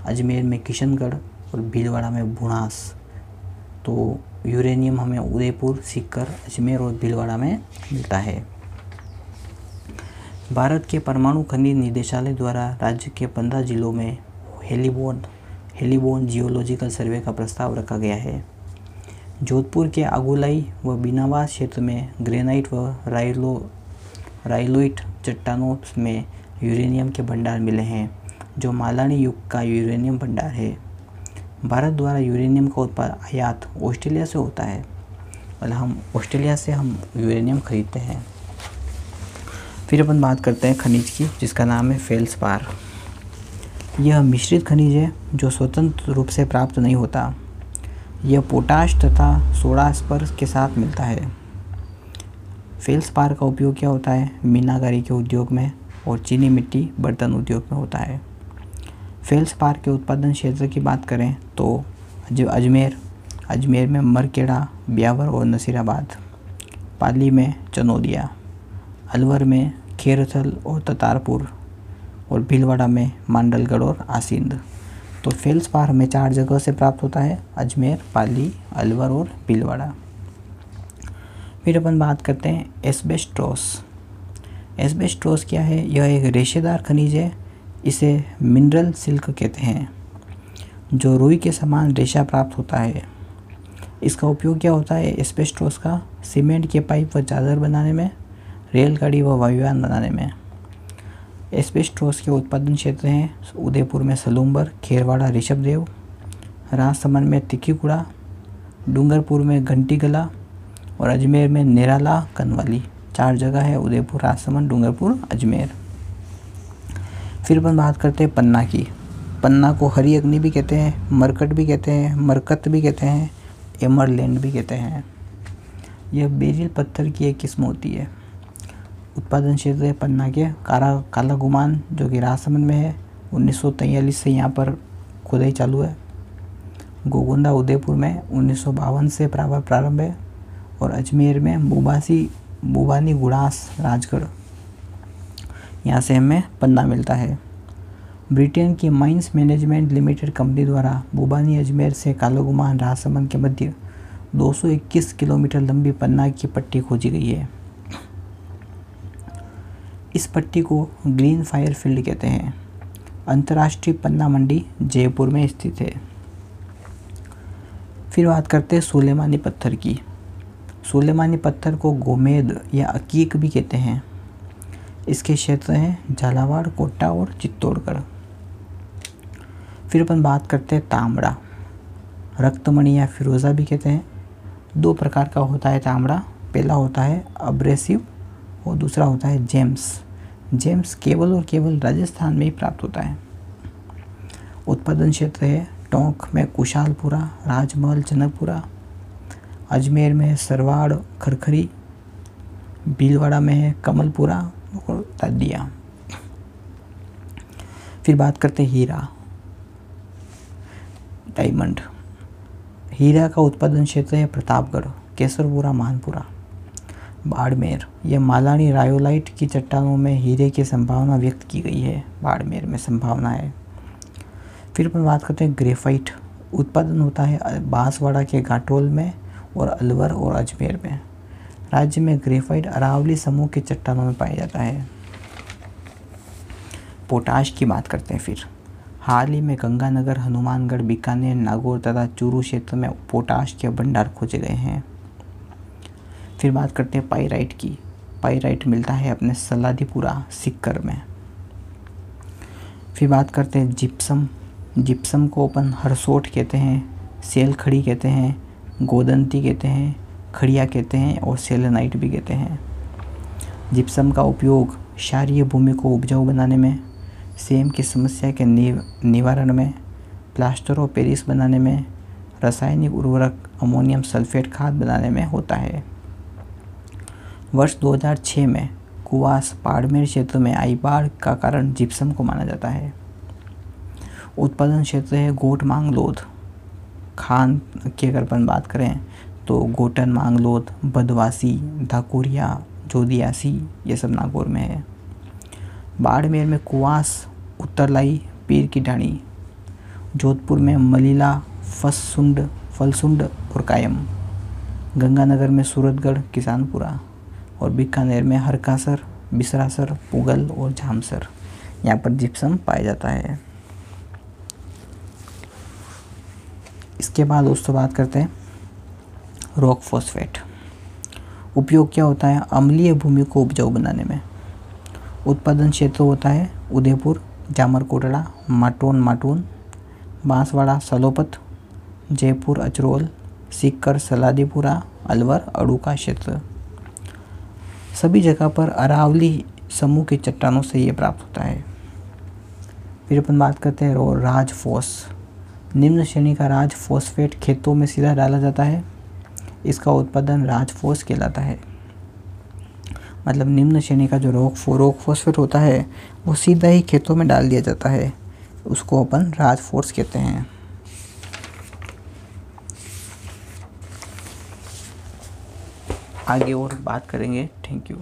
अजमेर में किशनगढ़ और भीलवाड़ा में बुणास तो यूरेनियम हमें उदयपुर, सिक्कर, अजमेर और भीलवाड़ा में मिलता है। भारत के परमाणु खनिज निदेशालय द्वारा राज्य के पंद्रह जिलों में हेलीबोन हेलीबोन जियोलॉजिकल सर्वे का प्रस्ताव रखा गया है। जोधपुर के आगुलाई व बिनावास क्षेत्र में ग्रेनाइट व राइलो, राइलोइट चट्टानों में यूरेनियम के भंडार मिले हैं। जो मालानी युग का यूरेनियम भंडार है। भारत द्वारा यूरेनियम का उत्पाद आयात ऑस्ट्रेलिया से होता है। मतलब हम ऑस्ट्रेलिया से हम यूरेनियम खरीदते हैं। फिर अपन बात करते हैं खनिज की, जिसका नाम है फेल्सपार। यह मिश्रित खनिज है, जो स्वतंत्र रूप से प्राप्त नहीं होता। यह पोटाश तथा सोडा स्पर्श के साथ मिलता है। फेल्सपार का उपयोग क्या होता है? मीनाकारी के उद्योग में और चीनी मिट्टी बर्तन उद्योग में होता है। फेल्सपार के उत्पादन क्षेत्र की बात करें तो जो अजमेर अजमेर में मरकेड़ा, ब्यावर और नसीराबाद, पाली में चनोदिया, अलवर में खेरथल और ततारपुर और भीलवाड़ा में मांडलगढ़ और आसिंद। तो फेल्स पार हमें चार जगह से प्राप्त होता है, अजमेर, पाली, अलवर और भीलवाड़ा। फिर अपन बात करते हैं एस्बेस्ट्रोस एस्बेस्ट्रोस क्या है? यह एक रेशेदार खनिज है इसे मिनरल सिल्क कहते हैं, जो रुई के समान रेशा प्राप्त होता है। इसका उपयोग क्या होता है? एस्बेस्ट्रोस का सीमेंट के पाइप व चादर बनाने में, रेलगाड़ी व वायुयान बनाने में। एस्बेस्टोस के उत्पादन क्षेत्र हैं उदयपुर में सलूम्बर, खेरवाड़ा, ऋषभदेव, राजसमंद में तिक्कीकुड़ा डूंगरपुर में घंटी गला और अजमेर में निराला, कनवाली। चार जगह है उदयपुर, राजसमंद, डूंगरपुर, अजमेर। फिर अपन बात करते हैं पन्ना की। पन्ना को हरी अग्नि भी कहते हैं, मरकट भी कहते हैं, मरकत भी कहते हैं, एमरलैंड भी कहते हैं। यह बेरिल पत्थर की एक किस्म होती है। उत्पादन क्षेत्र है पन्ना के। कारा काला गुमान जो कि राजसमंद में है, उन्नीस से यहाँ पर खुदाई चालू है। गोगुंदा उदयपुर में उन्नीस सौ बावन से प्रारंभ है और अजमेर में बुबासी बुबानी गुड़ास, राजगढ़। यहाँ से हमें पन्ना मिलता है। ब्रिटेन की माइंस मैनेजमेंट लिमिटेड कंपनी द्वारा बुबानी अजमेर से कालोगुमान राजसमंद के मध्य 221 किलोमीटर लंबी पन्ना की पट्टी खोजी गई है। इस पट्टी को ग्रीन फायर फ़ील्ड कहते हैं। अंतर्राष्ट्रीय पन्ना मंडी जयपुर में स्थित है। फिर बात करते हैं सुलेमानी पत्थर की। सुलेमानी पत्थर को गोमेद या अकीक भी कहते हैं। इसके क्षेत्र हैं झालावाड़, कोटा और चित्तौड़गढ़। फिर अपन बात करते हैं तांबड़ा। रक्तमणि या फिरोज़ा भी कहते हैं। दो प्रकार का होता है तांबड़ा। पहला होता है अब्रेसिव और दूसरा होता है जेम्स जेम्स केवल और केवल राजस्थान में ही प्राप्त होता है। उत्पादन क्षेत्र है टोंक में कुशालपुरा, राजमहल जनकपुरा अजमेर में सरवाड़, खरखरी, भीलवाड़ा में है कमलपुरा और तादिया फिर बात करते हीरा। डायमंड। हीरा का उत्पादन क्षेत्र है प्रतापगढ़ केसरपुरा मानपुरा। बाड़मेर। यह मालानी रायोलाइट की चट्टानों में हीरे की संभावना व्यक्त की गई है। बाड़मेर में संभावना है। फिर अपन बात करते हैं ग्रेफाइट। उत्पादन होता है बांसवाड़ा के घाटोल में और अलवर और अजमेर में। राज्य में ग्रेफाइट अरावली समूह की चट्टानों में पाया जाता है। पोटाश की बात करते हैं फिर। हाल ही में गंगानगर, हनुमानगढ़, बीकानेर, नागौर तथा चूरू क्षेत्र में पोटाश के भंडार खोजे गए हैं। फिर बात करते हैं पाइराइट की। पाइराइट मिलता है अपने सलादीपुरा, सिक्कर में। फिर बात करते हैं जिप्सम। जिप्सम को अपन हरसोट कहते हैं सेल खड़ी कहते हैं, गोदंती कहते हैं खड़िया कहते हैं और सेलेनाइट भी कहते हैं। जिप्सम का उपयोग क्षारीय भूमि को उपजाऊ बनाने में, सेम की समस्या के निवारण में, प्लास्टर और पेरिस बनाने में, रासायनिक उर्वरक, अमोनियम सल्फेट खाद बनाने में होता है। वर्ष 2006 में कुवास बाड़मेर क्षेत्र में आई बाढ़ का कारण जिप्सम को माना जाता है। उत्पादन क्षेत्र है गोट मांगलोद खान की अगर अपन बात करें तो गोटन, मांगलोद, बदवासी धाकुरिया जोदियासी, ये सब नागौर में है। बाड़मेर में कुआस, उत्तरलाई, पीर की ढाणी, जोधपुर में मलीला फसुंड फलसुंड और कायम, गंगानगर में सूरतगढ़, किसानपुरा और बीकानेर में हरकासर, बिसरासर, पुगल और झामसर, यहाँ पर जिप्सम पाया जाता है। इसके बाद दोस्तों बात करते हैं। रॉक फॉस्फेट उपयोग क्या होता है? अम्लीय भूमि को उपजाऊ बनाने में। उत्पादन क्षेत्र होता है उदयपुर, जामरकोटड़ा, माटोन, माटून, बांसवाड़ा, सलोपत, जयपुर, अचरोल, सीकर, सलादीपुरा, अलवर, अड़ूका क्षेत्र। सभी जगह पर अरावली समूह की चट्टानों से ये प्राप्त होता है। फिर अपन बात करते हैं राज फोस। निम्न श्रेणी का राज फोस्फेट खेतों में सीधा डाला जाता है। इसका उत्पादन राजफोस कहलाता है। मतलब निम्न श्रेणी का जो रोक रोक फॉस्फेट होता है, वो सीधा ही खेतों में डाल दिया जाता है। उसको अपन राज फोर्स कहते हैं। आगे और बात करेंगे। Thank you.